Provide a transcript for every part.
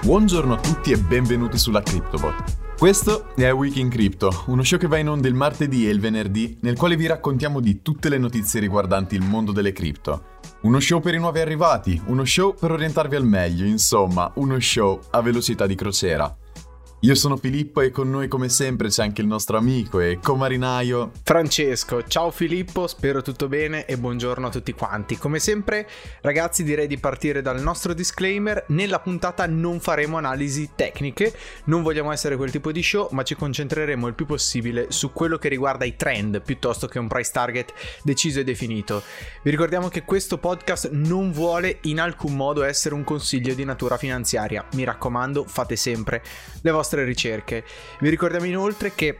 Buongiorno a tutti e benvenuti sulla CryptoBot. Questo è Week in Crypto, uno show che va in onda il martedì e il venerdì, nel quale vi raccontiamo di tutte le notizie riguardanti il mondo delle cripto. Uno show per i nuovi arrivati, uno show per orientarvi al meglio, insomma, uno show a velocità di crociera. Io sono Filippo e con noi come sempre c'è anche il nostro amico e comarinaio Francesco. Ciao Filippo, spero tutto bene e buongiorno a tutti quanti. Come sempre, ragazzi, direi di partire dal nostro disclaimer. Nella puntata non faremo analisi tecniche, non vogliamo essere quel tipo di show, ma ci concentreremo il più possibile su quello che riguarda i trend piuttosto che un price target deciso e definito. Vi ricordiamo che questo podcast non vuole in alcun modo essere un consiglio di natura finanziaria. Mi raccomando, fate sempre le vostre vostre ricerche. Vi ricordiamo inoltre che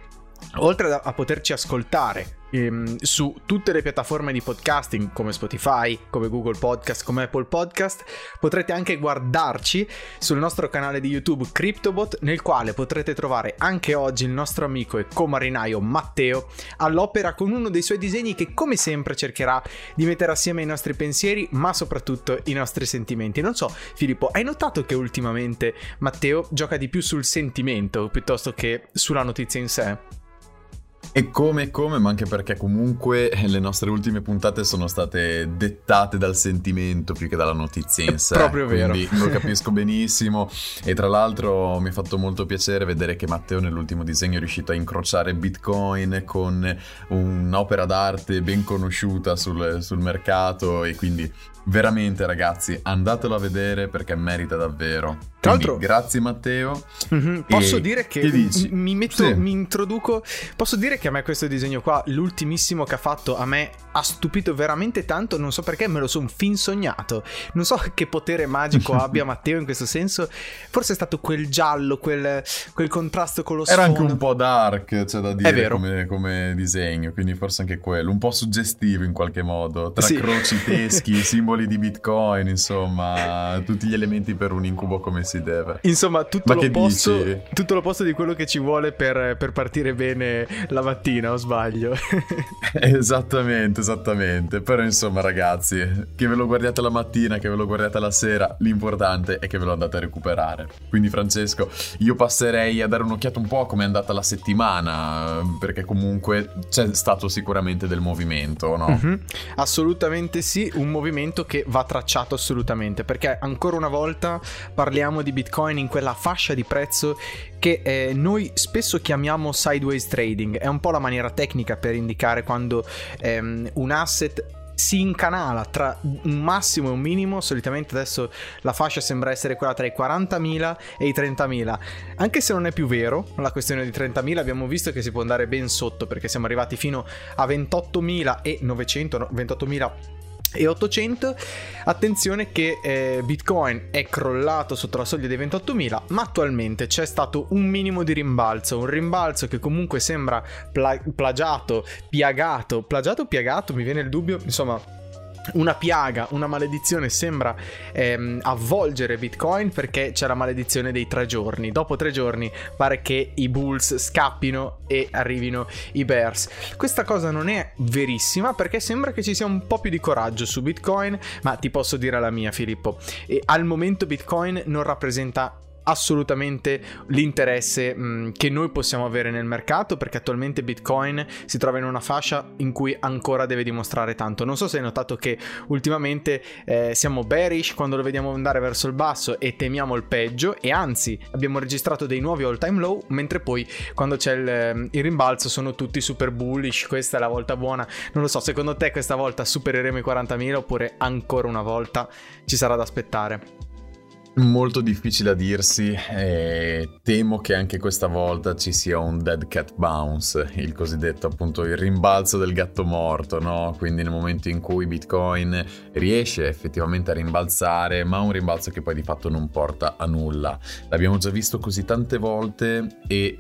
oltre a poterci ascoltare ehm, su tutte le piattaforme di podcasting come Spotify, come Google Podcast, come Apple Podcast, potrete anche guardarci sul nostro canale di YouTube CryptoBot nel quale potrete trovare anche oggi il nostro amico e comarinaio Matteo all'opera con uno dei suoi disegni che come sempre cercherà di mettere assieme i nostri pensieri ma soprattutto i nostri sentimenti. Non so Filippo, hai notato che ultimamente Matteo gioca di più sul sentimento piuttosto che sulla notizia in sé? E come e come, ma anche perché comunque le nostre ultime puntate sono state dettate dal sentimento più che dalla notizia in sé. Proprio vero. Quindi lo capisco benissimo. E tra l'altro mi ha fatto molto piacere vedere che Matteo nell'ultimo disegno è riuscito a incrociare Bitcoin con un'opera d'arte ben conosciuta sul, sul mercato e quindi veramente ragazzi andatelo a vedere perché merita davvero. Tra l'altro grazie Matteo. Mm-hmm, posso dire che, che mi, metto, sì. mi introduco. Posso dire che a me questo disegno qua l'ultimissimo che ha fatto a me ha stupito veramente tanto. Non so perché me lo sono fin sognato. Non so che potere magico abbia Matteo in questo senso. Forse è stato quel giallo quel, quel contrasto con lo sfondo era anche un po' dark c'è da dire come, come, disegno quindi forse anche quello un po' suggestivo in qualche modo tra sì. croci teschi simboli simboli di Bitcoin, insomma, tutti gli elementi per un incubo come si deve. Insomma, tutto, l'opposto, tutto l'opposto di quello che ci vuole per, per partire bene la mattina, o sbaglio? esattamente, esattamente. Però insomma, ragazzi, che ve lo guardiate la mattina, che ve lo guardiate la sera, l'importante è che ve lo andate a recuperare. Quindi, Francesco, io passerei a dare un'occhiata un po' a come è andata la settimana, perché comunque c'è stato sicuramente del movimento, no? Mm-hmm. Assolutamente sì, un movimento che va tracciato assolutamente, perché ancora una volta parliamo di Bitcoin in quella fascia di prezzo che eh, noi spesso chiamiamo sideways trading, è un po' la maniera tecnica per indicare quando ehm, un asset si incanala tra un massimo e un minimo. Solitamente adesso la fascia sembra essere quella tra i 40.000 e i 30.000. Anche se non è più vero la questione di 30.000, abbiamo visto che si può andare ben sotto perché siamo arrivati fino a 28.900, no, 28.000 e 800 attenzione che eh, bitcoin è crollato sotto la soglia dei 28.000 ma attualmente c'è stato un minimo di rimbalzo un rimbalzo che comunque sembra pla- plagiato piagato. Plagiato piagato mi viene il dubbio insomma una piaga, una maledizione sembra ehm, avvolgere Bitcoin perché c'è la maledizione dei tre giorni. Dopo tre giorni pare che i bulls scappino e arrivino i bears. Questa cosa non è verissima perché sembra che ci sia un po' più di coraggio su Bitcoin, ma ti posso dire la mia Filippo. E al momento Bitcoin non rappresenta assolutamente l'interesse mh, mm, che noi possiamo avere nel mercato perché attualmente Bitcoin si trova in una fascia in cui ancora deve dimostrare tanto. Non so se hai notato che ultimamente eh, siamo bearish quando lo vediamo andare verso il basso e temiamo il peggio e anzi abbiamo registrato dei nuovi all time low mentre poi quando c'è il, ehm, il rimbalzo sono tutti super bullish, questa è la volta buona. Non lo so, secondo te questa volta supereremo i 40.000 oppure ancora una volta ci sarà da aspettare? Molto difficile a dirsi e temo che anche questa volta ci sia un dead cat bounce, il cosiddetto appunto il rimbalzo del gatto morto, no? Quindi nel momento in cui Bitcoin riesce effettivamente a rimbalzare, ma un rimbalzo che poi di fatto non porta a nulla. L'abbiamo già visto così tante volte e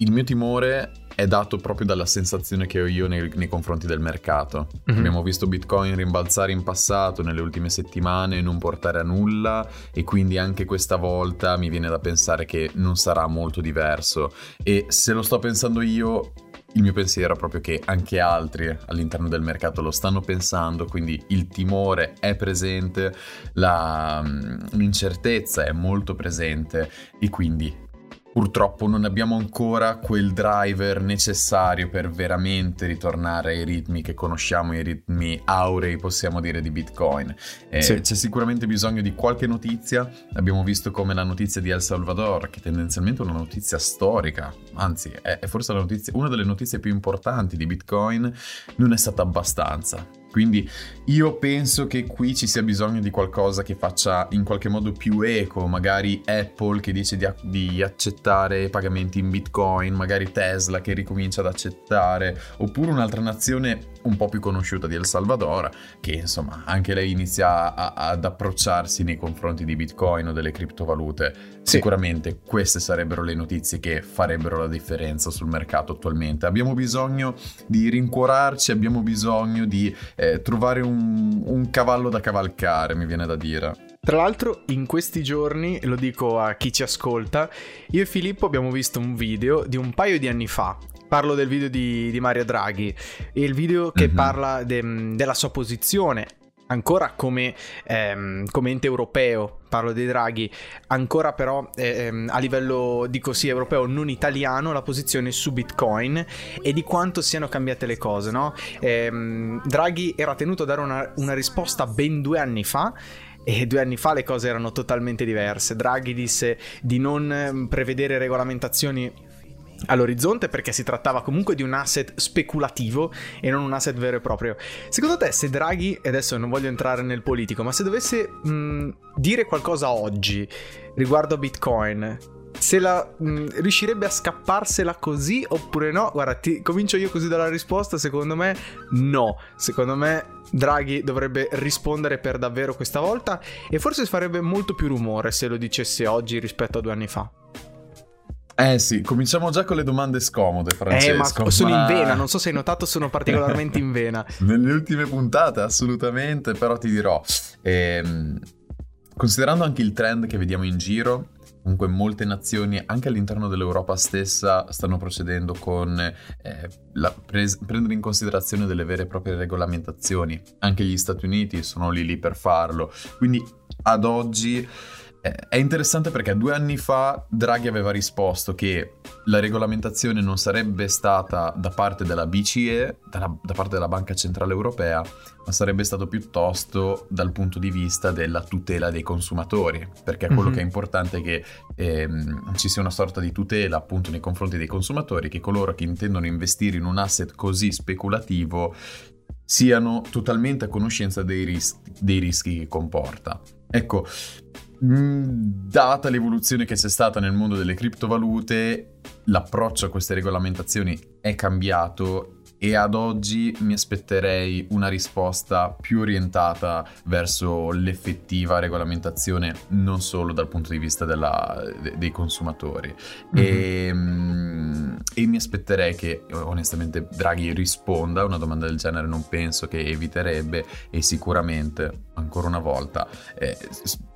il mio timore è dato proprio dalla sensazione che ho io nei, nei confronti del mercato. Mm-hmm. Abbiamo visto Bitcoin rimbalzare in passato, nelle ultime settimane, e non portare a nulla e quindi anche questa volta mi viene da pensare che non sarà molto diverso. E se lo sto pensando io, il mio pensiero è proprio che anche altri all'interno del mercato lo stanno pensando, quindi il timore è presente, la, mm, l'incertezza è molto presente e quindi Purtroppo non abbiamo ancora quel driver necessario per veramente ritornare ai ritmi che conosciamo, i ritmi aurei, possiamo dire, di Bitcoin. Eh, sì. C'è sicuramente bisogno di qualche notizia. Abbiamo visto come la notizia di El Salvador, che tendenzialmente è una notizia storica, anzi è, è forse notizia, una delle notizie più importanti di Bitcoin, non è stata abbastanza. Quindi io penso che qui ci sia bisogno di qualcosa che faccia in qualche modo più eco, magari Apple che dice di, di, accettare pagamenti in Bitcoin, magari Tesla che ricomincia ad accettare, oppure un'altra nazione un po' più conosciuta di El Salvador, che insomma anche lei inizia a, ad approcciarsi nei confronti di Bitcoin o delle criptovalute. Sì. Sicuramente queste sarebbero le notizie che farebbero la differenza sul mercato attualmente. Abbiamo bisogno di rincuorarci, abbiamo bisogno di eh, trovare un, un cavallo da cavalcare, mi viene da dire. Tra l'altro, in questi giorni, lo dico a chi ci ascolta, io e Filippo abbiamo visto un video di un paio di anni fa. Parlo del video di, di Mario Draghi, il video che mm-hmm. parla de, della sua posizione ancora come, ehm, come, ente europeo, parlo di Draghi, ancora però ehm, a livello, dico sì, europeo, non italiano, la posizione su Bitcoin e di quanto siano cambiate le cose, no? Ehm, Draghi era tenuto a dare una, una risposta ben due anni fa e due anni fa le cose erano totalmente diverse. Draghi disse di non ehm, prevedere regolamentazioni all'orizzonte perché si trattava comunque di un asset speculativo e non un asset vero e proprio. Secondo te se Draghi, e adesso non voglio entrare nel politico, ma se dovesse mh, dire qualcosa oggi riguardo a Bitcoin, se la mh, riuscirebbe a scapparsela così oppure no? Guarda, ti, comincio io così dalla risposta, secondo me no. Secondo me Draghi dovrebbe rispondere per davvero questa volta e forse farebbe molto più rumore se lo dicesse oggi rispetto a due anni fa. Eh sì, cominciamo già con le domande scomode, Francesco. Eh, ma sono ma... in vena, non so se hai notato, sono particolarmente in vena. Nelle ultime puntate, assolutamente, però ti dirò, ehm, considerando anche il trend che vediamo in giro, comunque molte nazioni, anche all'interno dell'Europa stessa, stanno procedendo con eh, pres- prendere in considerazione delle vere e proprie regolamentazioni. Anche gli Stati Uniti sono lì lì per farlo. Quindi ad oggi è interessante perché due anni fa Draghi aveva risposto che la regolamentazione non sarebbe stata da parte della BCE, da, da parte della Banca Centrale Europea, ma sarebbe stato piuttosto dal punto di vista della tutela dei consumatori, perché quello mm-hmm. che è importante è che ehm, ci sia una sorta di tutela appunto nei confronti dei consumatori, che coloro che intendono investire in un asset così speculativo siano totalmente a conoscenza dei, ris- dei rischi che comporta. Ecco, data l'evoluzione che c'è stata nel mondo delle criptovalute, l'approccio a queste regolamentazioni è cambiato e ad oggi mi aspetterei una risposta più orientata verso l'effettiva regolamentazione non solo dal punto di vista della, de, dei consumatori mm-hmm. e, mm, e, mi aspetterei che onestamente Draghi risponda a una domanda del genere non penso che eviterebbe e sicuramente ancora una volta eh,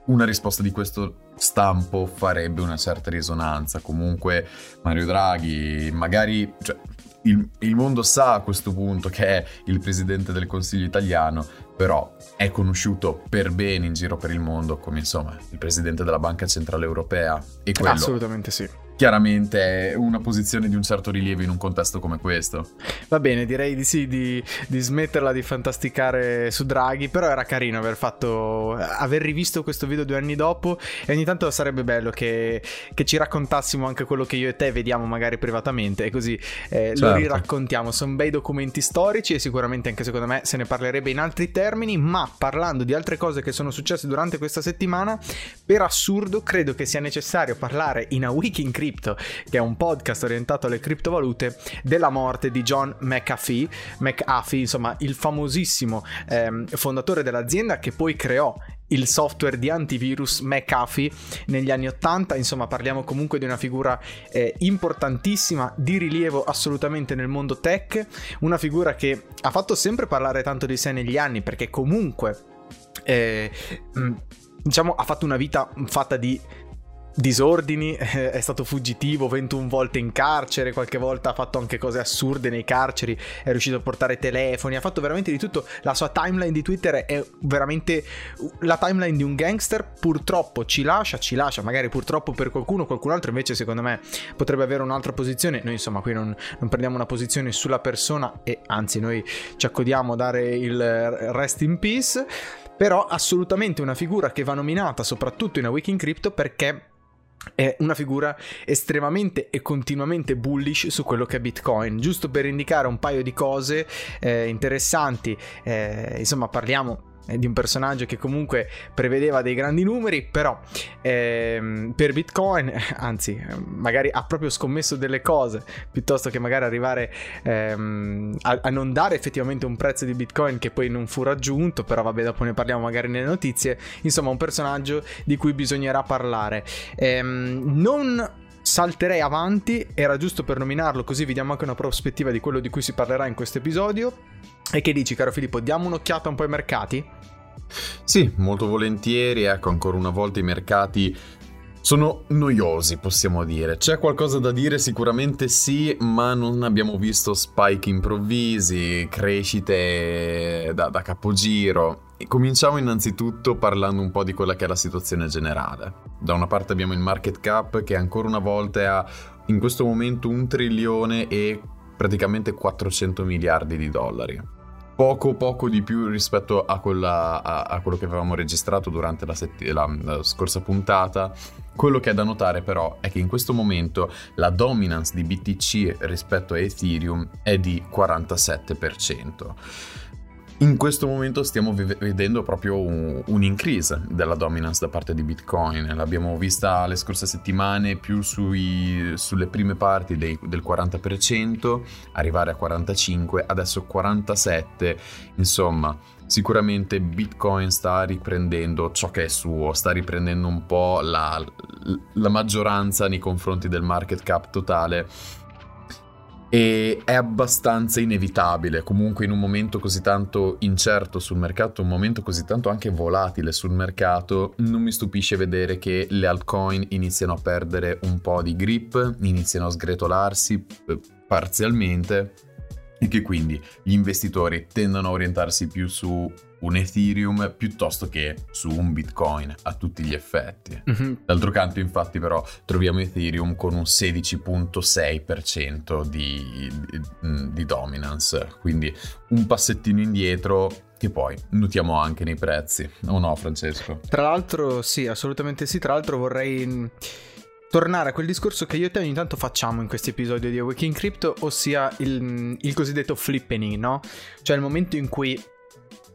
una risposta di questo stampo farebbe una certa risonanza comunque Mario Draghi magari cioè, il, il, mondo sa a questo punto che è il presidente del Consiglio italiano, però è conosciuto per bene in giro per il mondo come insomma il presidente della Banca Centrale Europea. E quello Assolutamente sì chiaramente è una posizione di un certo rilievo in un contesto come questo. Va bene, direi di sì, di, di, smetterla di fantasticare su Draghi, però era carino aver fatto, aver rivisto questo video due anni dopo e ogni tanto sarebbe bello che, che ci raccontassimo anche quello che io e te vediamo magari privatamente e così eh, certo. lo riraccontiamo. Sono bei documenti storici e sicuramente anche secondo me se ne parlerebbe in altri termini, ma parlando di altre cose che sono successe durante questa settimana, per assurdo credo che sia necessario parlare in a week in Crypto, che è un podcast orientato alle criptovalute, della morte di John McAfee, McAfee insomma il famosissimo ehm, fondatore dell'azienda che poi creò il software di antivirus McAfee negli anni 80, insomma parliamo comunque di una figura eh, importantissima, di rilievo assolutamente nel mondo tech, una figura che ha fatto sempre parlare tanto di sé negli anni perché comunque eh, diciamo ha fatto una vita fatta di disordini, è stato fuggitivo 21 volte in carcere, qualche volta ha fatto anche cose assurde nei carceri, è riuscito a portare telefoni, ha fatto veramente di tutto. La sua timeline di Twitter è veramente la timeline di un gangster, purtroppo ci lascia, ci lascia, magari purtroppo per qualcuno, qualcun altro invece secondo me potrebbe avere un'altra posizione. Noi insomma qui non, non prendiamo una posizione sulla persona e anzi noi ci accodiamo a dare il rest in peace, però assolutamente una figura che va nominata soprattutto in A Week in Crypto perché è una figura estremamente e continuamente bullish su quello che è Bitcoin. Giusto per indicare un paio di cose eh, interessanti, eh, insomma parliamo di un personaggio che comunque prevedeva dei grandi numeri, però ehm, per Bitcoin, anzi, magari ha proprio scommesso delle cose, piuttosto che magari arrivare ehm, a, a, non dare effettivamente un prezzo di Bitcoin che poi non fu raggiunto, però vabbè, dopo ne parliamo magari nelle notizie. Insomma, un personaggio di cui bisognerà parlare. Ehm, non salterei avanti, era giusto per nominarlo, così vi diamo anche una prospettiva di quello di cui si parlerà in questo episodio. E che dici, caro Filippo, diamo un'occhiata un po' ai mercati? Sì, molto volentieri, ecco, ancora una volta i mercati sono noiosi, possiamo dire. C'è qualcosa da dire? Sicuramente sì, ma non abbiamo visto spike improvvisi, crescite da, da capogiro. Cominciamo innanzitutto parlando un po' di quella che è la situazione generale. Da una parte abbiamo il market cap che ancora una volta ha in questo momento un trilione e praticamente 400 miliardi di dollari. Poco poco di più rispetto a, quella, a, a quello che avevamo registrato durante la, sett- la, la scorsa puntata. Quello che è da notare però è che in questo momento la dominance di BTC rispetto a Ethereum è di 47% in questo momento stiamo vedendo proprio un, un, increase della dominance da parte di Bitcoin. L'abbiamo vista le scorse settimane più sui, sulle prime parti dei, del 40%, arrivare a 45%, adesso 47%. Insomma, sicuramente Bitcoin sta riprendendo ciò che è suo, sta riprendendo un po' la, la maggioranza nei confronti del market cap totale e è abbastanza inevitabile, comunque in un momento così tanto incerto sul mercato, un momento così tanto anche volatile sul mercato, non mi stupisce vedere che le altcoin iniziano a perdere un po' di grip, iniziano a sgretolarsi eh, parzialmente e che quindi gli investitori tendono a orientarsi più su un Ethereum piuttosto che su un Bitcoin a tutti gli effetti. Mm-hmm. D'altro canto, infatti, però, troviamo Ethereum con un 16.6% di, di, di dominance, quindi un passettino indietro che poi notiamo anche nei prezzi, o no, Francesco? Tra l'altro, sì, assolutamente sì. Tra l'altro, vorrei tornare a quel discorso che io e te ogni tanto facciamo in questi episodi di Awakening Crypto, ossia il, il cosiddetto flippening, no? Cioè il momento in cui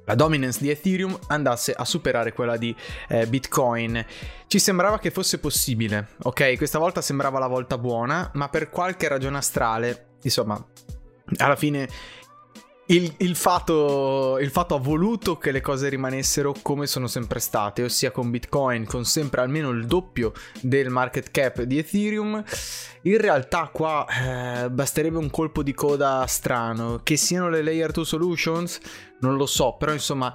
la dominance di Ethereum andasse a superare quella di eh, Bitcoin. Ci sembrava che fosse possibile, ok? Questa volta sembrava la volta buona, ma per qualche ragione astrale, insomma, alla fine il, il, fatto, il, fatto, ha voluto che le cose rimanessero come sono sempre state, ossia con Bitcoin, con sempre almeno il doppio del market cap di Ethereum. In realtà qua eh, basterebbe un colpo di coda strano, che siano le layer 2 solutions, non lo so, però insomma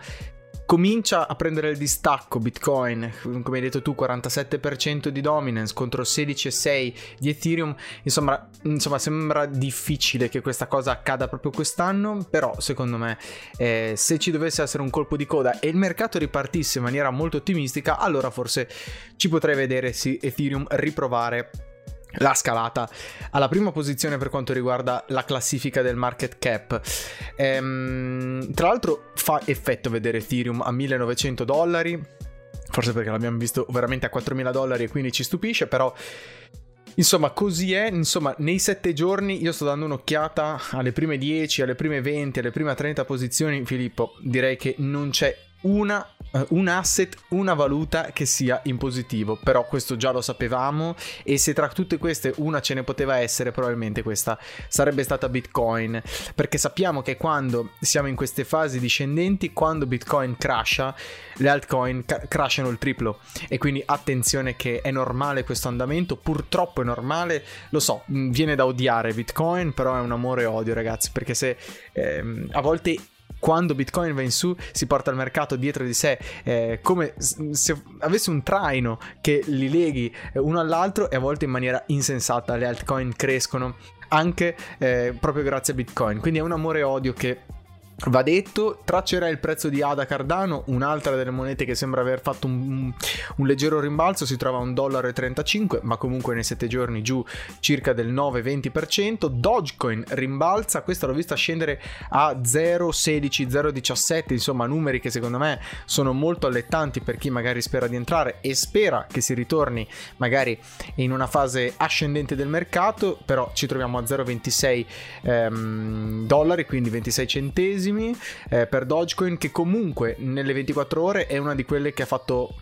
comincia a prendere il distacco Bitcoin, come hai detto tu, 47% di dominance contro 16,6% di Ethereum. Insomma, insomma, sembra difficile che questa cosa accada proprio quest'anno, però secondo me eh, se ci dovesse essere un colpo di coda e il mercato ripartisse in maniera molto ottimistica, allora forse ci potrei vedere sì, Ethereum riprovare la scalata alla prima posizione per quanto riguarda la classifica del market cap. Ehm, tra l'altro fa effetto vedere Ethereum a 1900 dollari, forse perché l'abbiamo visto veramente a 4000 dollari e quindi ci stupisce, però Insomma, così è. Insomma, nei sette giorni io sto dando un'occhiata alle prime 10, alle prime 20, alle prime 30 posizioni. Filippo, direi che non c'è una eh, un asset, una valuta che sia in positivo, però questo già lo sapevamo. E se tra tutte queste una ce ne poteva essere, probabilmente questa sarebbe stata Bitcoin, perché sappiamo che quando siamo in queste fasi discendenti, quando Bitcoin crasha, le altcoin ca- crashano il triplo. E quindi attenzione che è normale questo andamento, purtroppo è normale, lo so, viene da odiare Bitcoin, però è un amore odio ragazzi, perché se ehm, a volte quando Bitcoin va in su si porta il mercato dietro di sé eh, come se avesse un traino che li leghi eh, uno all'altro e a volte in maniera insensata le altcoin crescono anche eh, proprio grazie a Bitcoin. Quindi è un amore odio che Va detto, traccerà il prezzo di ADA Cardano, un'altra delle monete che sembra aver fatto un, un leggero rimbalzo, si trova a 1,35 dollaro, ma comunque nei 7 giorni giù circa del 9-20%. Dogecoin rimbalza, questa l'ho vista scendere a 0,16, 0,17, insomma numeri che secondo me sono molto allettanti per chi magari spera di entrare e spera che si ritorni magari in una fase ascendente del mercato, però ci troviamo a 0,26 ehm, quindi 26 centesimi centesimi eh, per Dogecoin che comunque nelle 24 ore è una di quelle che ha fatto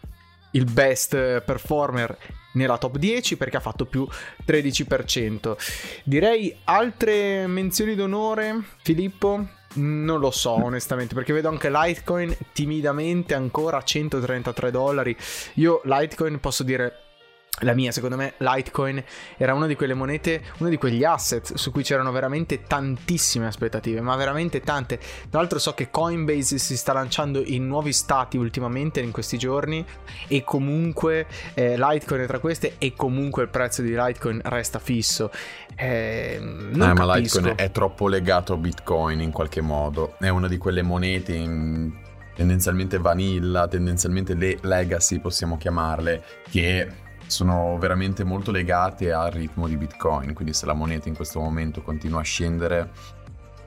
il best performer nella top 10 perché ha fatto più 13%. Direi altre menzioni d'onore, Filippo? Non lo so onestamente perché vedo anche Litecoin timidamente ancora a 133 dollari. Io Litecoin posso dire la mia, secondo me, Litecoin era una di quelle monete, uno di quegli asset su cui c'erano veramente tantissime aspettative, ma veramente tante. Tra l'altro so che Coinbase si sta lanciando in nuovi stati ultimamente in questi giorni e comunque eh, Litecoin è tra queste e comunque il prezzo di Litecoin resta fisso. Eh, non eh, ma Litecoin è troppo legato a Bitcoin in qualche modo, è una di quelle monete in tendenzialmente vanilla, tendenzialmente le legacy possiamo chiamarle, che sono veramente molto legate al ritmo di Bitcoin, quindi se la moneta in questo momento continua a scendere,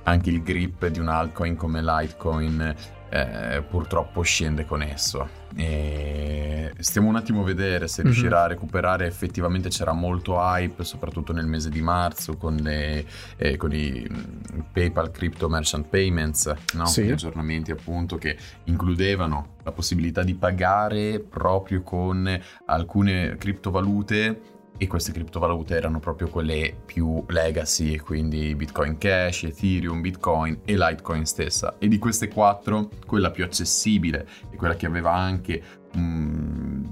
anche il grip di un altcoin come Litecoin eh, purtroppo scende con esso. E stiamo un attimo a vedere se mhm. riuscirà a recuperare. Effettivamente c'era molto hype, soprattutto nel mese di marzo, con, le, eh, con i mm, PayPal Crypto Merchant Payments, no? sì. gli aggiornamenti appunto che includevano la possibilità di pagare proprio con alcune criptovalute e queste criptovalute erano proprio quelle più legacy, quindi Bitcoin Cash, Ethereum, Bitcoin e Litecoin stessa. E di queste quattro, quella più accessibile e quella che aveva anche mm,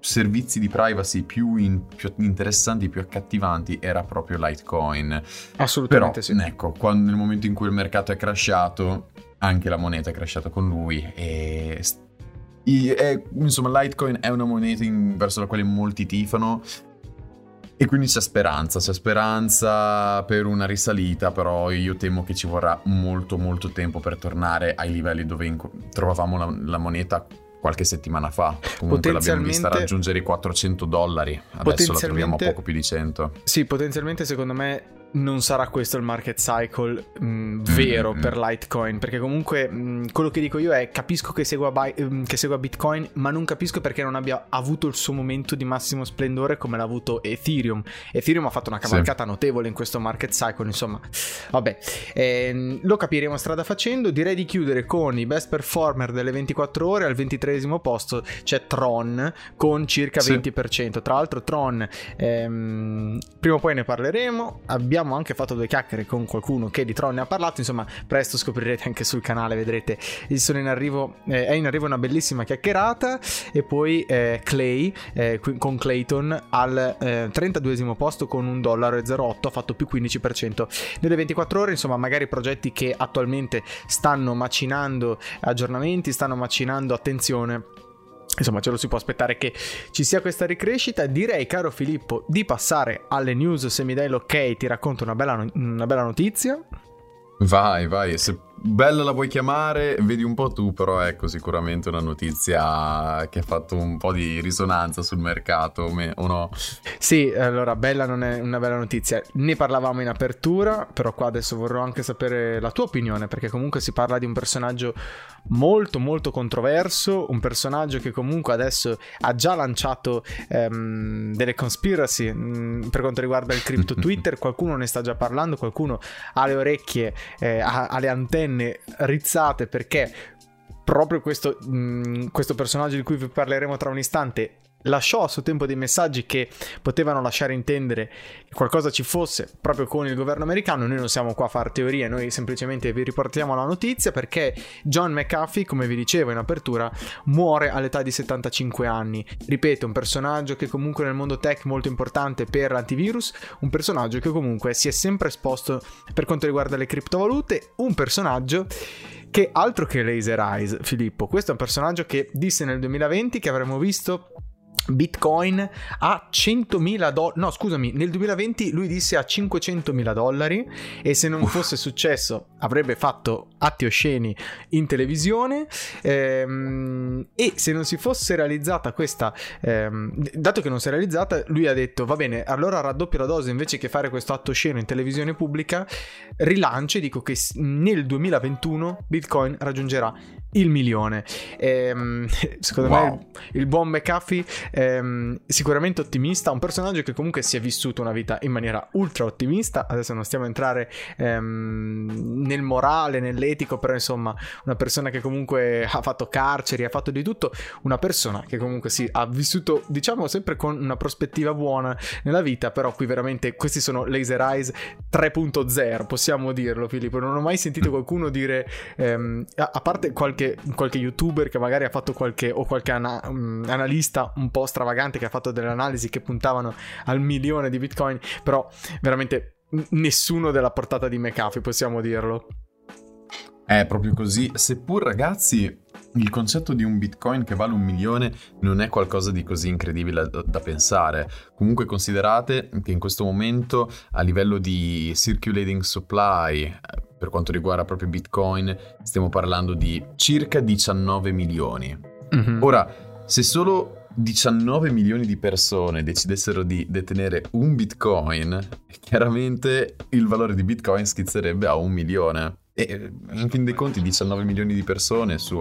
servizi di privacy più, in, più, interessanti, più accattivanti, era proprio Litecoin. Assolutamente Però, sì. Ecco, quando, nel momento in cui il mercato è crashato, anche la moneta è crashata con lui e... E, insomma, Litecoin è una moneta in, verso la quale molti tifano, e quindi c'è speranza, c'è speranza per una risalita, però io temo che ci vorrà molto molto tempo per tornare ai livelli dove inc- trovavamo la, la moneta qualche settimana fa. Comunque l'abbiamo vista raggiungere i 400 dollari. Adesso la troviamo a poco più di 100. Sì, potenzialmente secondo me non sarà questo il market cycle mh, mm, vero mm-hmm. per Litecoin perché comunque mh, mm, quello che dico io è capisco che segua, by, mh, mm, che segua, Bitcoin ma non capisco perché non abbia avuto il suo momento di massimo splendore come l'ha avuto Ethereum Ethereum ha fatto una cavalcata sì. notevole in questo market cycle insomma vabbè ehm, lo capiremo strada facendo direi di chiudere con i best performer delle 24 ore al 23 posto c'è Tron con circa sì. 20% tra l'altro Tron ehm, prima o poi ne parleremo abbiamo abbiamo anche fatto due chiacchiere con qualcuno che di Tron ne ha parlato, insomma presto scoprirete anche sul canale, vedrete, sono in arrivo, eh, è in arrivo una bellissima chiacchierata e poi eh, Clay eh, con Clayton al 32 eh, posto con 1,08 dollaro ha fatto più 15% nelle 24 ore, insomma magari progetti che attualmente stanno macinando aggiornamenti, stanno macinando attenzione Insomma, ce lo si può aspettare che ci sia questa ricrescita. Direi, caro Filippo, di passare alle news. Se mi dai l'ok, ti racconto una bella, una bella notizia. Vai, vai. Se bella la vuoi chiamare, vedi un po' tu, però ecco sicuramente una notizia che ha fatto un po' di risonanza sul mercato, o no? Sì, allora bella non è una bella notizia. Ne parlavamo in apertura, però qua adesso vorrò anche sapere la tua opinione, perché comunque si parla di un personaggio molto molto controverso, un personaggio che comunque adesso ha già lanciato ehm, delle conspiracy mh, mm, per quanto riguarda il crypto Twitter, qualcuno ne sta già parlando, qualcuno ha le orecchie, eh, ha, ha le antenne rizzate perché proprio questo, mh, mm, questo personaggio di cui vi parleremo tra un istante lasciò a suo tempo dei messaggi che potevano lasciare intendere che qualcosa ci fosse proprio con il governo americano. Noi non siamo qua a fare teorie, noi semplicemente vi riportiamo la notizia perché John McAfee, come vi dicevo in apertura, muore all'età di 75 anni. Ripeto, un personaggio che comunque nel mondo tech molto importante per l'antivirus, un personaggio che comunque si è sempre esposto per quanto riguarda le criptovalute, un personaggio che altro che Laser Eyes, Filippo. Questo è un personaggio che disse nel 2020 che avremmo visto Bitcoin a 100.000 dollari, no scusami, nel 2020 lui disse a 500.000 dollari e se non fosse successo avrebbe fatto atti osceni in televisione ehm, e se non si fosse realizzata questa, ehm, dato che non si è realizzata, lui ha detto va bene, allora raddoppio la dose invece che fare questo atto osceno in televisione pubblica, rilancio e dico che nel 2021 Bitcoin raggiungerà il milione. Ehm, secondo wow. me il buon McAfee ehm, sicuramente ottimista, un personaggio che comunque si è vissuto una vita in maniera ultra ottimista, adesso non stiamo a entrare ehm, nel morale, nell'etico, però insomma una persona che comunque ha fatto carceri, ha fatto di tutto, una persona che comunque sì, ha vissuto diciamo sempre con una prospettiva buona nella vita, però qui veramente questi sono Laser Eyes 3.0, possiamo dirlo Filippo, non ho mai sentito qualcuno dire, ehm, a, parte qualche qualche, qualche youtuber che magari ha fatto qualche, o qualche ana, um, analista un po' stravagante che ha fatto delle analisi che puntavano al milione di bitcoin, però veramente nessuno della portata di McAfee, possiamo dirlo. È proprio così, seppur ragazzi il concetto di un bitcoin che vale un milione non è qualcosa di così incredibile da, da, pensare. Comunque considerate che in questo momento a livello di circulating supply per quanto riguarda proprio Bitcoin, stiamo parlando di circa 19 milioni. Mm-hmm. Ora, se solo 19 milioni di persone decidessero di detenere un Bitcoin, chiaramente il valore di Bitcoin schizzerebbe a un milione. E in fin dei conti 19 milioni di persone su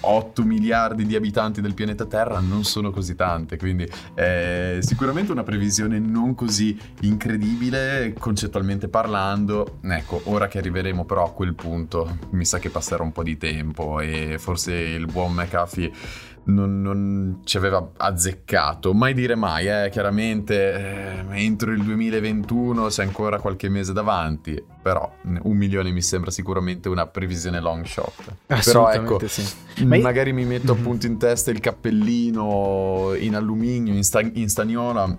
8 miliardi di abitanti del pianeta Terra non sono così tante, quindi è sicuramente una previsione non così incredibile concettualmente parlando. Ecco, ora che arriveremo però a quel punto, mi sa che passerà un po' di tempo e forse il buon McAfee non, non, ci aveva azzeccato. Mai dire mai, eh? chiaramente eh, entro il 2021 c'è ancora qualche mese davanti, però un milione mi sembra sicuramente una previsione long shot. Però ecco, sì. magari mi metto mm-hmm. appunto in testa il cappellino in alluminio, in, sta- in stagnola.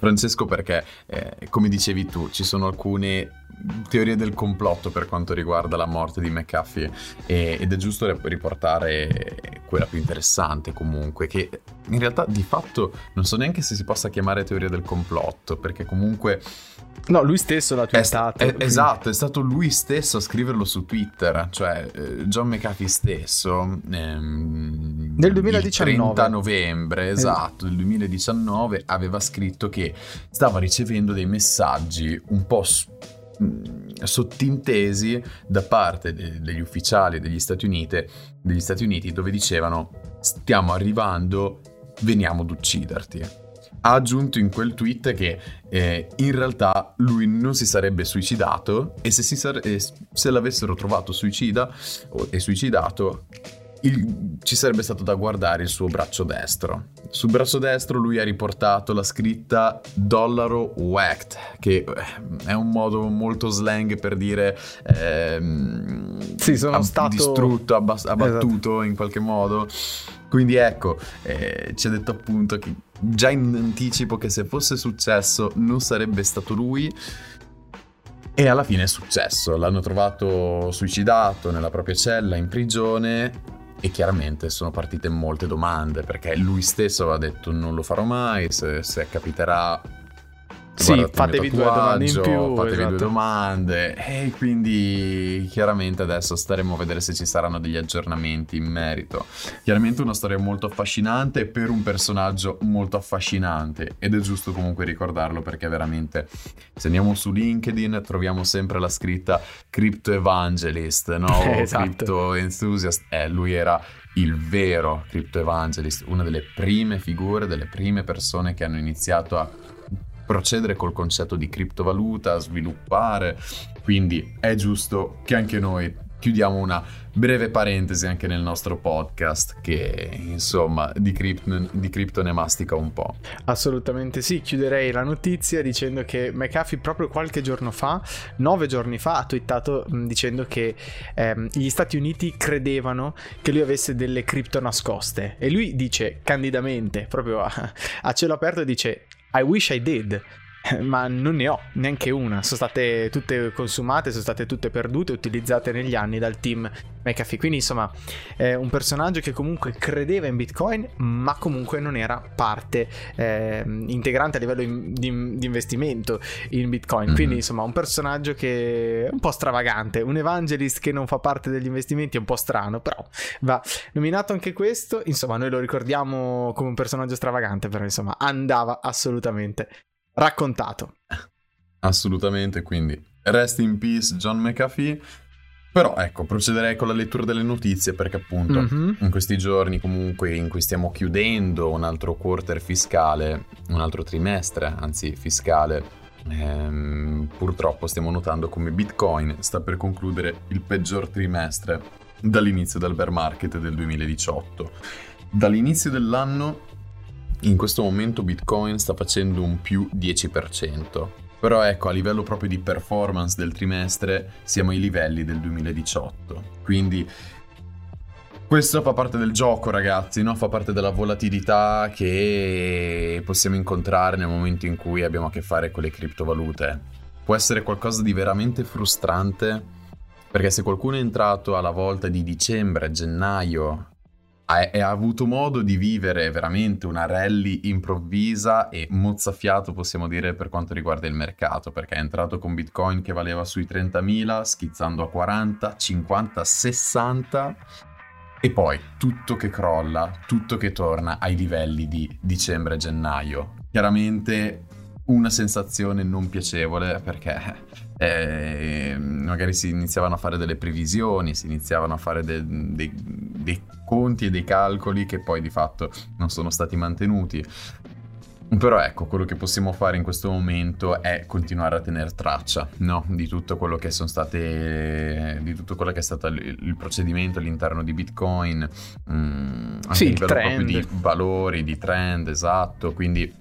Francesco, perché eh, come dicevi tu, ci sono alcune teorie del complotto per quanto riguarda la morte di McAfee e, ed è giusto riportare quella più interessante comunque che in realtà di fatto non so neanche se si possa chiamare teoria del complotto perché comunque No, lui stesso l'ha twittato. È, è, esatto, è stato lui stesso a scriverlo su Twitter, cioè eh, John McAfee stesso. Ehm, Nel 2019. Il 30 novembre, esatto, del 2019 aveva scritto che stava ricevendo dei messaggi un po' sottintesi da parte de- degli ufficiali degli Stati, Uniti, degli Stati Uniti dove dicevano stiamo arrivando, veniamo ad ucciderti. Ha aggiunto in quel tweet che eh, in realtà lui non si sarebbe suicidato e se, sare- se l'avessero trovato suicida e suicidato il, ci sarebbe stato da guardare il suo braccio destro. Sul braccio destro lui ha riportato la scritta dollaro whacked, che eh, è un modo molto slang per dire ehm, sì, sono ab- stato distrutto, abbas- abbattuto esatto. in qualche modo. Quindi ecco, eh, ci ha detto appunto che già in anticipo che se fosse successo non sarebbe stato lui. E alla fine è successo, l'hanno trovato suicidato nella propria cella in prigione e chiaramente sono partite molte domande perché lui stesso aveva detto non lo farò mai, se, se capiterà sì, fatevi due domande in più. Fatevi esatto. due domande. E quindi chiaramente adesso staremo a vedere se ci saranno degli aggiornamenti in merito. Chiaramente una storia molto affascinante per un personaggio molto affascinante. Ed è giusto comunque ricordarlo perché veramente se andiamo su LinkedIn troviamo sempre la scritta Crypto Evangelist, no? esatto. Crypto Enthusiast. Eh, lui era il vero Crypto Evangelist, una delle prime figure, delle prime persone che hanno iniziato a procedere col concetto di criptovaluta, sviluppare, quindi è giusto che anche noi chiudiamo una breve parentesi anche nel nostro podcast che insomma di cripto, di cripto ne mastica un po'. Assolutamente sì, chiuderei la notizia dicendo che McAfee proprio qualche giorno fa, nove giorni fa, ha twittato dicendo che ehm, gli Stati Uniti credevano che lui avesse delle cripto nascoste e lui dice candidamente, proprio a, a cielo aperto, dice I wish I did. ma non ne ho neanche una. Sono state tutte consumate, sono state tutte perdute, utilizzate negli anni dal team McAfee. Quindi, insomma, è un personaggio che comunque credeva in Bitcoin, ma comunque non era parte eh, integrante a livello in, di, di, investimento in Bitcoin. Mm-hmm. Quindi, insomma, un personaggio che è un po' stravagante. Un evangelist che non fa parte degli investimenti è un po' strano, però va nominato anche questo. Insomma, noi lo ricordiamo come un personaggio stravagante, però insomma, andava assolutamente raccontato. Assolutamente, quindi rest in peace John McAfee. Però ecco, procederei con la lettura delle notizie perché appunto mm-hmm. in questi giorni comunque in cui stiamo chiudendo un altro quarter fiscale, un altro trimestre anzi fiscale, ehm, purtroppo stiamo notando come Bitcoin sta per concludere il peggior trimestre dall'inizio del bear market del 2018. Dall'inizio dell'anno in questo momento Bitcoin sta facendo un più 10%. Però ecco, a livello proprio di performance del trimestre siamo ai livelli del 2018. Quindi questo fa parte del gioco, ragazzi, no? fa parte della volatilità che possiamo incontrare nel momento in cui abbiamo a che fare con le criptovalute. Può essere qualcosa di veramente frustrante, perché se qualcuno è entrato alla volta di dicembre, gennaio ha, avuto modo di vivere veramente una rally improvvisa e mozzafiato, possiamo dire, per quanto riguarda il mercato, perché è entrato con Bitcoin che valeva sui 30.000, schizzando a 40, 50, 60 e poi tutto che crolla, tutto che torna ai livelli di dicembre-gennaio. Chiaramente una sensazione non piacevole perché eh, magari si iniziavano a fare delle previsioni, si iniziavano a fare de, de, dei conti e dei calcoli che poi di fatto non sono stati mantenuti. Però ecco, quello che possiamo fare in questo momento è continuare a tenere traccia no? di tutto quello che sono state. di tutto quello che è stato il, procedimento all'interno di Bitcoin, mh, mm, anche sì, a livello trend. proprio di valori, di trend, esatto. Quindi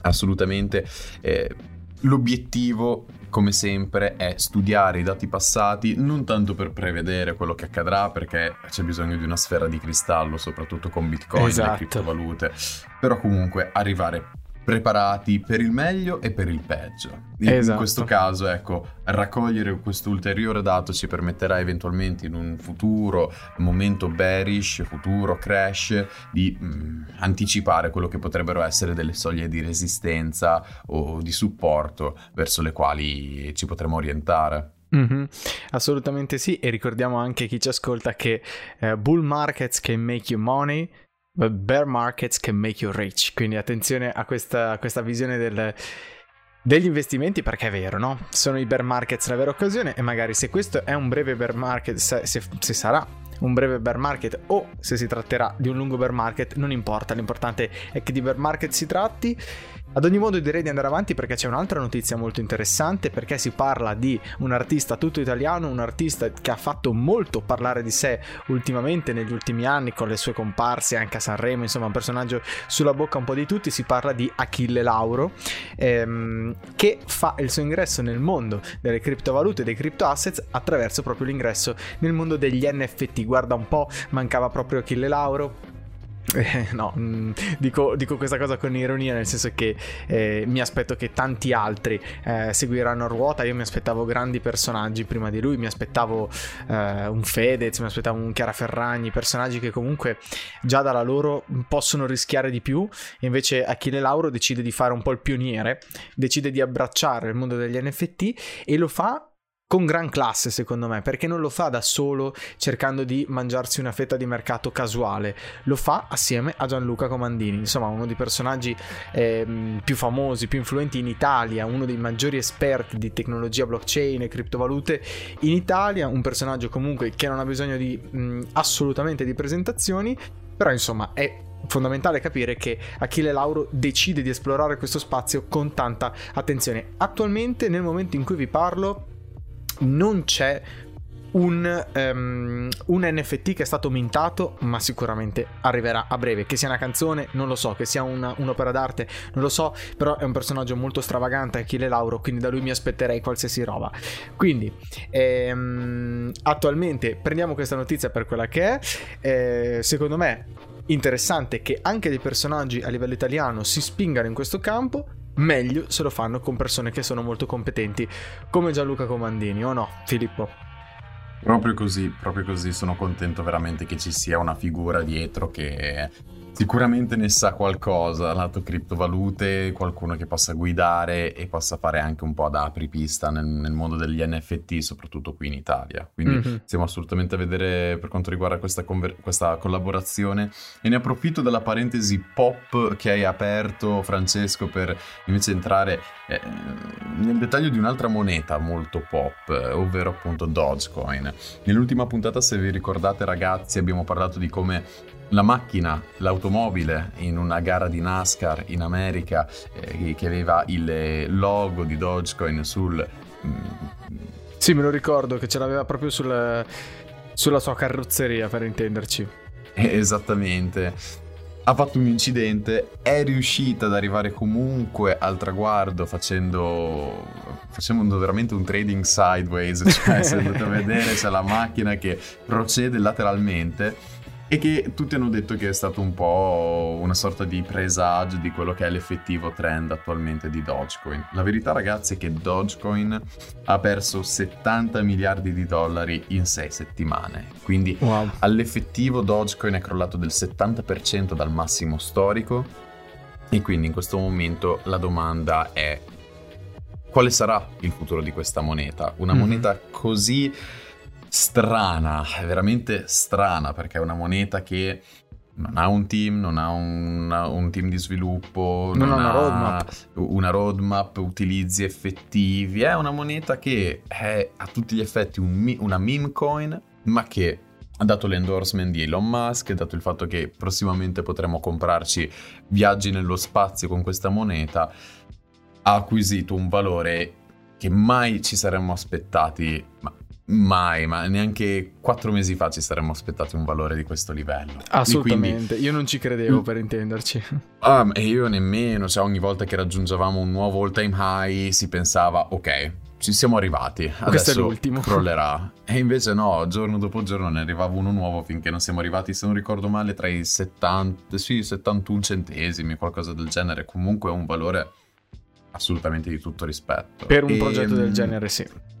assolutamente eh, l'obiettivo come sempre, è studiare i dati passati, non tanto per prevedere quello che accadrà, perché c'è bisogno di una sfera di cristallo, soprattutto con Bitcoin esatto. e le criptovalute, però comunque arrivare preparati per il meglio e per il peggio. In, esatto. in questo caso, ecco, raccogliere questo ulteriore dato ci permetterà eventualmente in un futuro momento bearish, futuro crash, di mh, mm, anticipare quello che potrebbero essere delle soglie di resistenza o di supporto verso le quali ci potremo orientare. Mm-hmm, assolutamente sì, e ricordiamo anche chi ci ascolta che uh, bull markets can make you money, bear markets can make you rich. Quindi attenzione a questa, a questa visione del, degli investimenti perché è vero, no? Sono i bear markets la vera occasione e magari se questo è un breve bear market, se, se, se sarà un breve bear market o se si tratterà di un lungo bear market, non importa, l'importante è che di bear market si tratti ad ogni modo direi di andare avanti perché c'è un'altra notizia molto interessante perché si parla di un artista tutto italiano, un artista che ha fatto molto parlare di sé ultimamente negli ultimi anni con le sue comparse anche a Sanremo, insomma un personaggio sulla bocca un po' di tutti, si parla di Achille Lauro ehm, che fa il suo ingresso nel mondo delle criptovalute e dei crypto assets attraverso proprio l'ingresso nel mondo degli NFT. Guarda un po', mancava proprio Achille Lauro eh, no, mm, dico, dico, questa cosa con ironia, nel senso che eh, mi aspetto che tanti altri eh, seguiranno a ruota. Io mi aspettavo grandi personaggi prima di lui, mi aspettavo eh, un Fedez, mi aspettavo un Chiara Ferragni, personaggi che comunque già dalla loro possono rischiare di più. Invece Achille Lauro decide di fare un po' il pioniere, decide di abbracciare il mondo degli NFT e lo fa con gran classe secondo me, perché non lo fa da solo cercando di mangiarsi una fetta di mercato casuale, lo fa assieme a Gianluca Comandini, insomma uno dei personaggi eh, più famosi, più influenti in Italia, uno dei maggiori esperti di tecnologia blockchain e criptovalute in Italia, un personaggio comunque che non ha bisogno di mh, assolutamente di presentazioni, però insomma è fondamentale capire che Achille Lauro decide di esplorare questo spazio con tanta attenzione. Attualmente nel momento in cui vi parlo non c'è un, um, un, NFT che è stato mintato, ma sicuramente arriverà a breve. Che sia una canzone, non lo so, che sia una, un'opera d'arte, non lo so, però è un personaggio molto stravagante, Achille Lauro, quindi da lui mi aspetterei qualsiasi roba. Quindi, ehm, attualmente prendiamo questa notizia per quella che è. Eh, secondo me, interessante che anche dei personaggi a livello italiano si spingano in questo campo. Meglio se lo fanno con persone che sono molto competenti come Gianluca Comandini, o no, Filippo? Proprio così, proprio così, sono contento veramente che ci sia una figura dietro che Sicuramente ne sa qualcosa, lato criptovalute, qualcuno che possa guidare e possa fare anche un po' da apripista nel, nel mondo degli NFT, soprattutto qui in Italia. Quindi mm-hmm. stiamo assolutamente a vedere per quanto riguarda questa, conver- questa, collaborazione e ne approfitto della parentesi pop che hai aperto Francesco per invece entrare eh, nel dettaglio di un'altra moneta molto pop, eh, ovvero appunto Dogecoin. Nell'ultima puntata, se vi ricordate ragazzi, abbiamo parlato di come la macchina, l'automobile in una gara di NASCAR in America eh, che aveva il logo di Dogecoin sul... Mm, sì, me lo ricordo che ce l'aveva proprio sul, sulla sua carrozzeria, per intenderci. Esattamente. Ha fatto un incidente, è riuscita ad arrivare comunque al traguardo facendo, facendo veramente un trading sideways, cioè se andate a vedere c'è la macchina che procede lateralmente e che tutti hanno detto che è stato un po' una sorta di presagio di quello che è l'effettivo trend attualmente di Dogecoin. La verità ragazzi è che Dogecoin ha perso 70 miliardi di dollari in 6 settimane, quindi wow. all'effettivo Dogecoin è crollato del 70% dal massimo storico e quindi in questo momento la domanda è quale sarà il futuro di questa moneta? Una mm-hmm. moneta così strana, veramente strana, perché è una moneta che non ha un team, non ha un, un team di sviluppo, non, non ha una roadmap. una roadmap, utilizzi effettivi. È una moneta che è a tutti gli effetti un, una meme coin, ma che ha dato l'endorsement di Elon Musk, ha dato il fatto che prossimamente potremo comprarci viaggi nello spazio con questa moneta, ha acquisito un valore che mai ci saremmo aspettati, ma Mai, ma neanche quattro mesi fa ci saremmo aspettati un valore di questo livello. Assolutamente, quindi... io non ci credevo per intenderci. Ah, e io nemmeno, cioè ogni volta che raggiungevamo un nuovo all time high si pensava, ok, ci siamo arrivati, adesso Questo è l'ultimo. crollerà. E invece no, giorno dopo giorno ne arrivava uno nuovo finché non siamo arrivati, se non ricordo male, tra i 70, sì, 71 centesimi, qualcosa del genere. Comunque è un valore assolutamente di tutto rispetto. Per un e... progetto del genere, sì.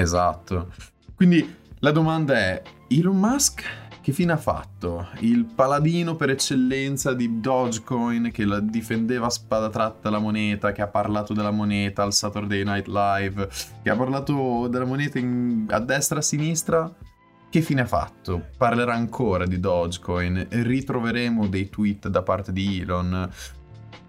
Esatto. Quindi la domanda è, Elon Musk che fine ha fatto? Il paladino per eccellenza di Dogecoin che la difendeva a spada tratta la moneta, che ha parlato della moneta al Saturday Night Live, che ha parlato della moneta in... a destra e a sinistra? Che fine ha fatto? Parlerà ancora di Dogecoin? Ritroveremo dei tweet da parte di Elon?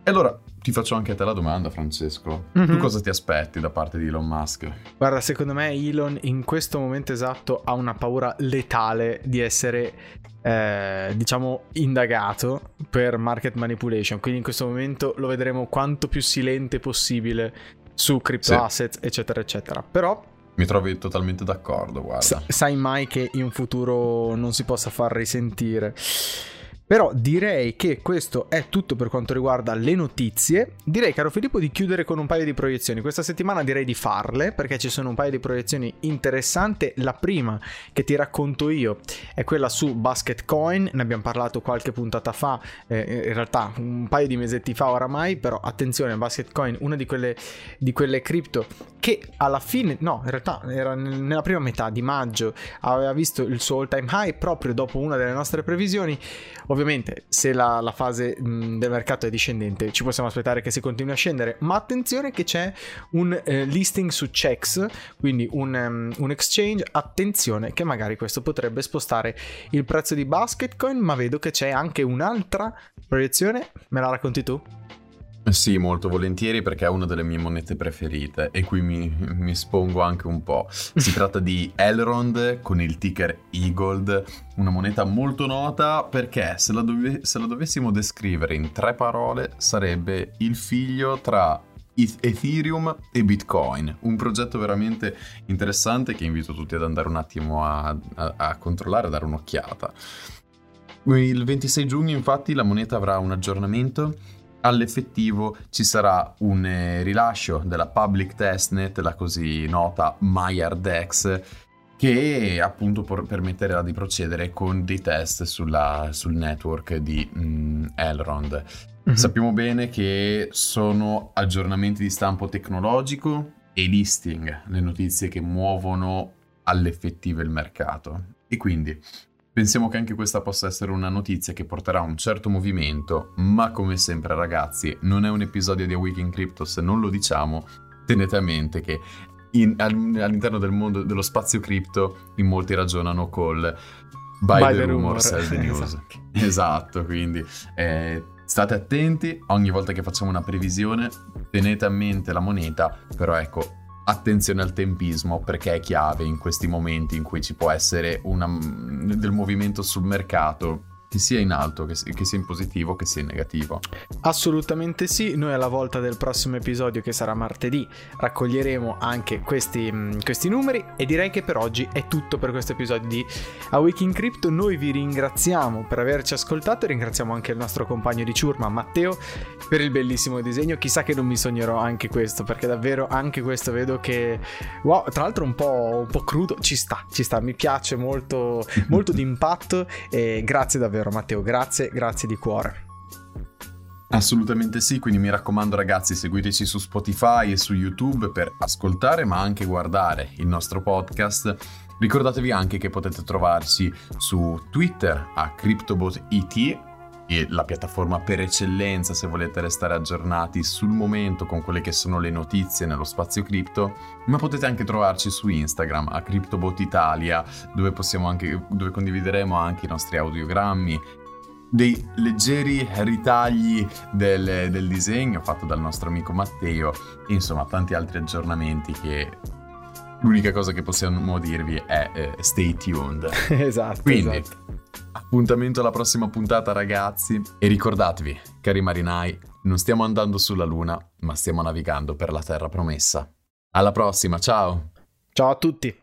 E allora ti faccio anche a te la domanda, Francesco. Mm-hmm. Tu cosa ti aspetti da parte di Elon Musk? Guarda, secondo me Elon in questo momento esatto ha una paura letale di essere, eh, diciamo, indagato per market manipulation. Quindi in questo momento lo vedremo quanto più silente possibile su crypto sì. assets, eccetera, eccetera. Però mi trovi totalmente d'accordo, guarda. Sa- sai mai che in futuro non si possa far risentire. Però direi che questo è tutto per quanto riguarda le notizie. Direi, caro Filippo, di chiudere con un paio di proiezioni. Questa settimana direi di farle perché ci sono un paio di proiezioni interessanti. La prima che ti racconto io è quella su Basket Coin. Ne abbiamo parlato qualche puntata fa, eh, in realtà un paio di mesetti fa oramai. Però attenzione, Basket Coin, una di quelle, di quelle cripto che alla fine, no, in realtà era nella prima metà di maggio, aveva visto il suo all time high proprio dopo una delle nostre previsioni. Ovviamente Ovviamente se la, la fase mh, del mercato è discendente ci possiamo aspettare che si continui a scendere, ma attenzione che c'è un eh, listing su Checks, quindi un, um, un, exchange, attenzione che magari questo potrebbe spostare il prezzo di Basketcoin, ma vedo che c'è anche un'altra proiezione, me la racconti tu? Sì, molto volentieri perché è una delle mie monete preferite e qui mi, mi spongo anche un po'. Si tratta di Elrond con il ticker Eagold, una moneta molto nota perché se la, dove, se la dovessimo descrivere in tre parole sarebbe il figlio tra Ethereum e Bitcoin, un progetto veramente interessante che invito tutti ad andare un attimo a, a, a controllare, a dare un'occhiata. Il 26 giugno infatti la moneta avrà un aggiornamento all'effettivo ci sarà un eh, rilascio della public testnet, la così nota MyRDEX, che appunto permetterà di procedere con dei test sulla, sul network di mm, Elrond. Mm-hmm. Sappiamo bene che sono aggiornamenti di stampo tecnologico e listing, le notizie che muovono all'effettivo il mercato. E quindi pensiamo che anche questa possa essere una notizia che porterà un certo movimento, ma come sempre ragazzi, non è un episodio di A Week in Crypto se non lo diciamo, tenete a mente che in, all'interno del mondo dello spazio cripto in molti ragionano col buy, buy the, the rumor, sell the news. esatto. esatto, quindi eh, state attenti, ogni volta che facciamo una previsione tenete a mente la moneta, però ecco, attenzione al tempismo perché è chiave in questi momenti in cui ci può essere una, del movimento sul mercato che sia in alto, che, che, sia in positivo, che sia in negativo. Assolutamente sì, noi alla volta del prossimo episodio che sarà martedì raccoglieremo anche questi, mm, questi numeri e direi che per oggi è tutto per questo episodio di A Week in Crypto, noi vi ringraziamo per averci ascoltato e ringraziamo anche il nostro compagno di ciurma Matteo per il bellissimo disegno, chissà che non mi sognerò anche questo perché davvero anche questo vedo che wow, tra l'altro un po', un po crudo, ci sta, ci sta, mi piace molto, molto d'impatto e grazie davvero davvero Matteo, grazie, grazie di cuore. Assolutamente sì, quindi mi raccomando ragazzi seguiteci su Spotify e su YouTube per ascoltare ma anche guardare il nostro podcast. Ricordatevi anche che potete trovarci su Twitter a CryptobotET la piattaforma per eccellenza se volete restare aggiornati sul momento con quelle che sono le notizie nello spazio cripto, ma potete anche trovarci su Instagram a CryptoBot Italia, dove, anche, dove condivideremo anche i nostri audiogrammi, dei leggeri ritagli del, del, disegno fatto dal nostro amico Matteo e insomma tanti altri aggiornamenti che l'unica cosa che possiamo dirvi è eh, stay tuned. esatto. Quindi esatto. Appuntamento alla prossima puntata ragazzi e ricordatevi, cari marinai, non stiamo andando sulla Luna, ma stiamo navigando per la Terra promessa. Alla prossima, ciao! Ciao a tutti!